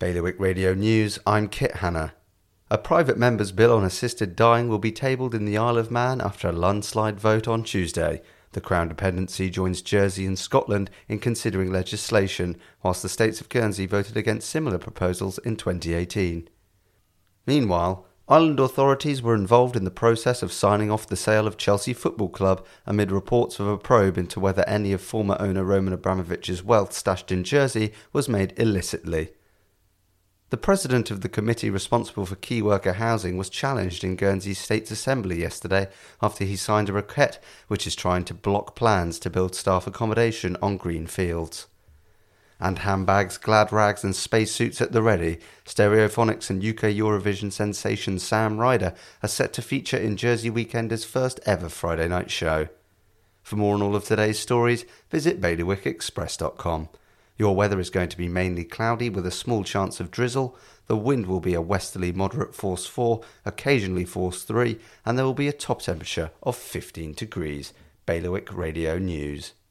Bailiwick Radio News, I'm Kit Hanna. A private member's bill on assisted dying will be tabled in the Isle of Man after a landslide vote on Tuesday. The Crown dependency joins Jersey and Scotland in considering legislation, whilst the states of Guernsey voted against similar proposals in 2018. Meanwhile, Island authorities were involved in the process of signing off the sale of Chelsea Football Club amid reports of a probe into whether any of former owner Roman Abramovich's wealth stashed in Jersey was made illicitly. The president of the committee responsible for key worker housing was challenged in Guernsey's State's Assembly yesterday after he signed a requête which is trying to block plans to build staff accommodation on green fields. And handbags, glad rags, and spacesuits at the ready, Stereophonics and UK Eurovision sensation Sam Ryder are set to feature in Jersey Weekender's first ever Friday night show. For more on all of today's stories, visit bailiwickexpress.com. Your weather is going to be mainly cloudy with a small chance of drizzle. The wind will be a westerly moderate force 4, occasionally force 3, and there will be a top temperature of 15 degrees. Bailiwick Radio News.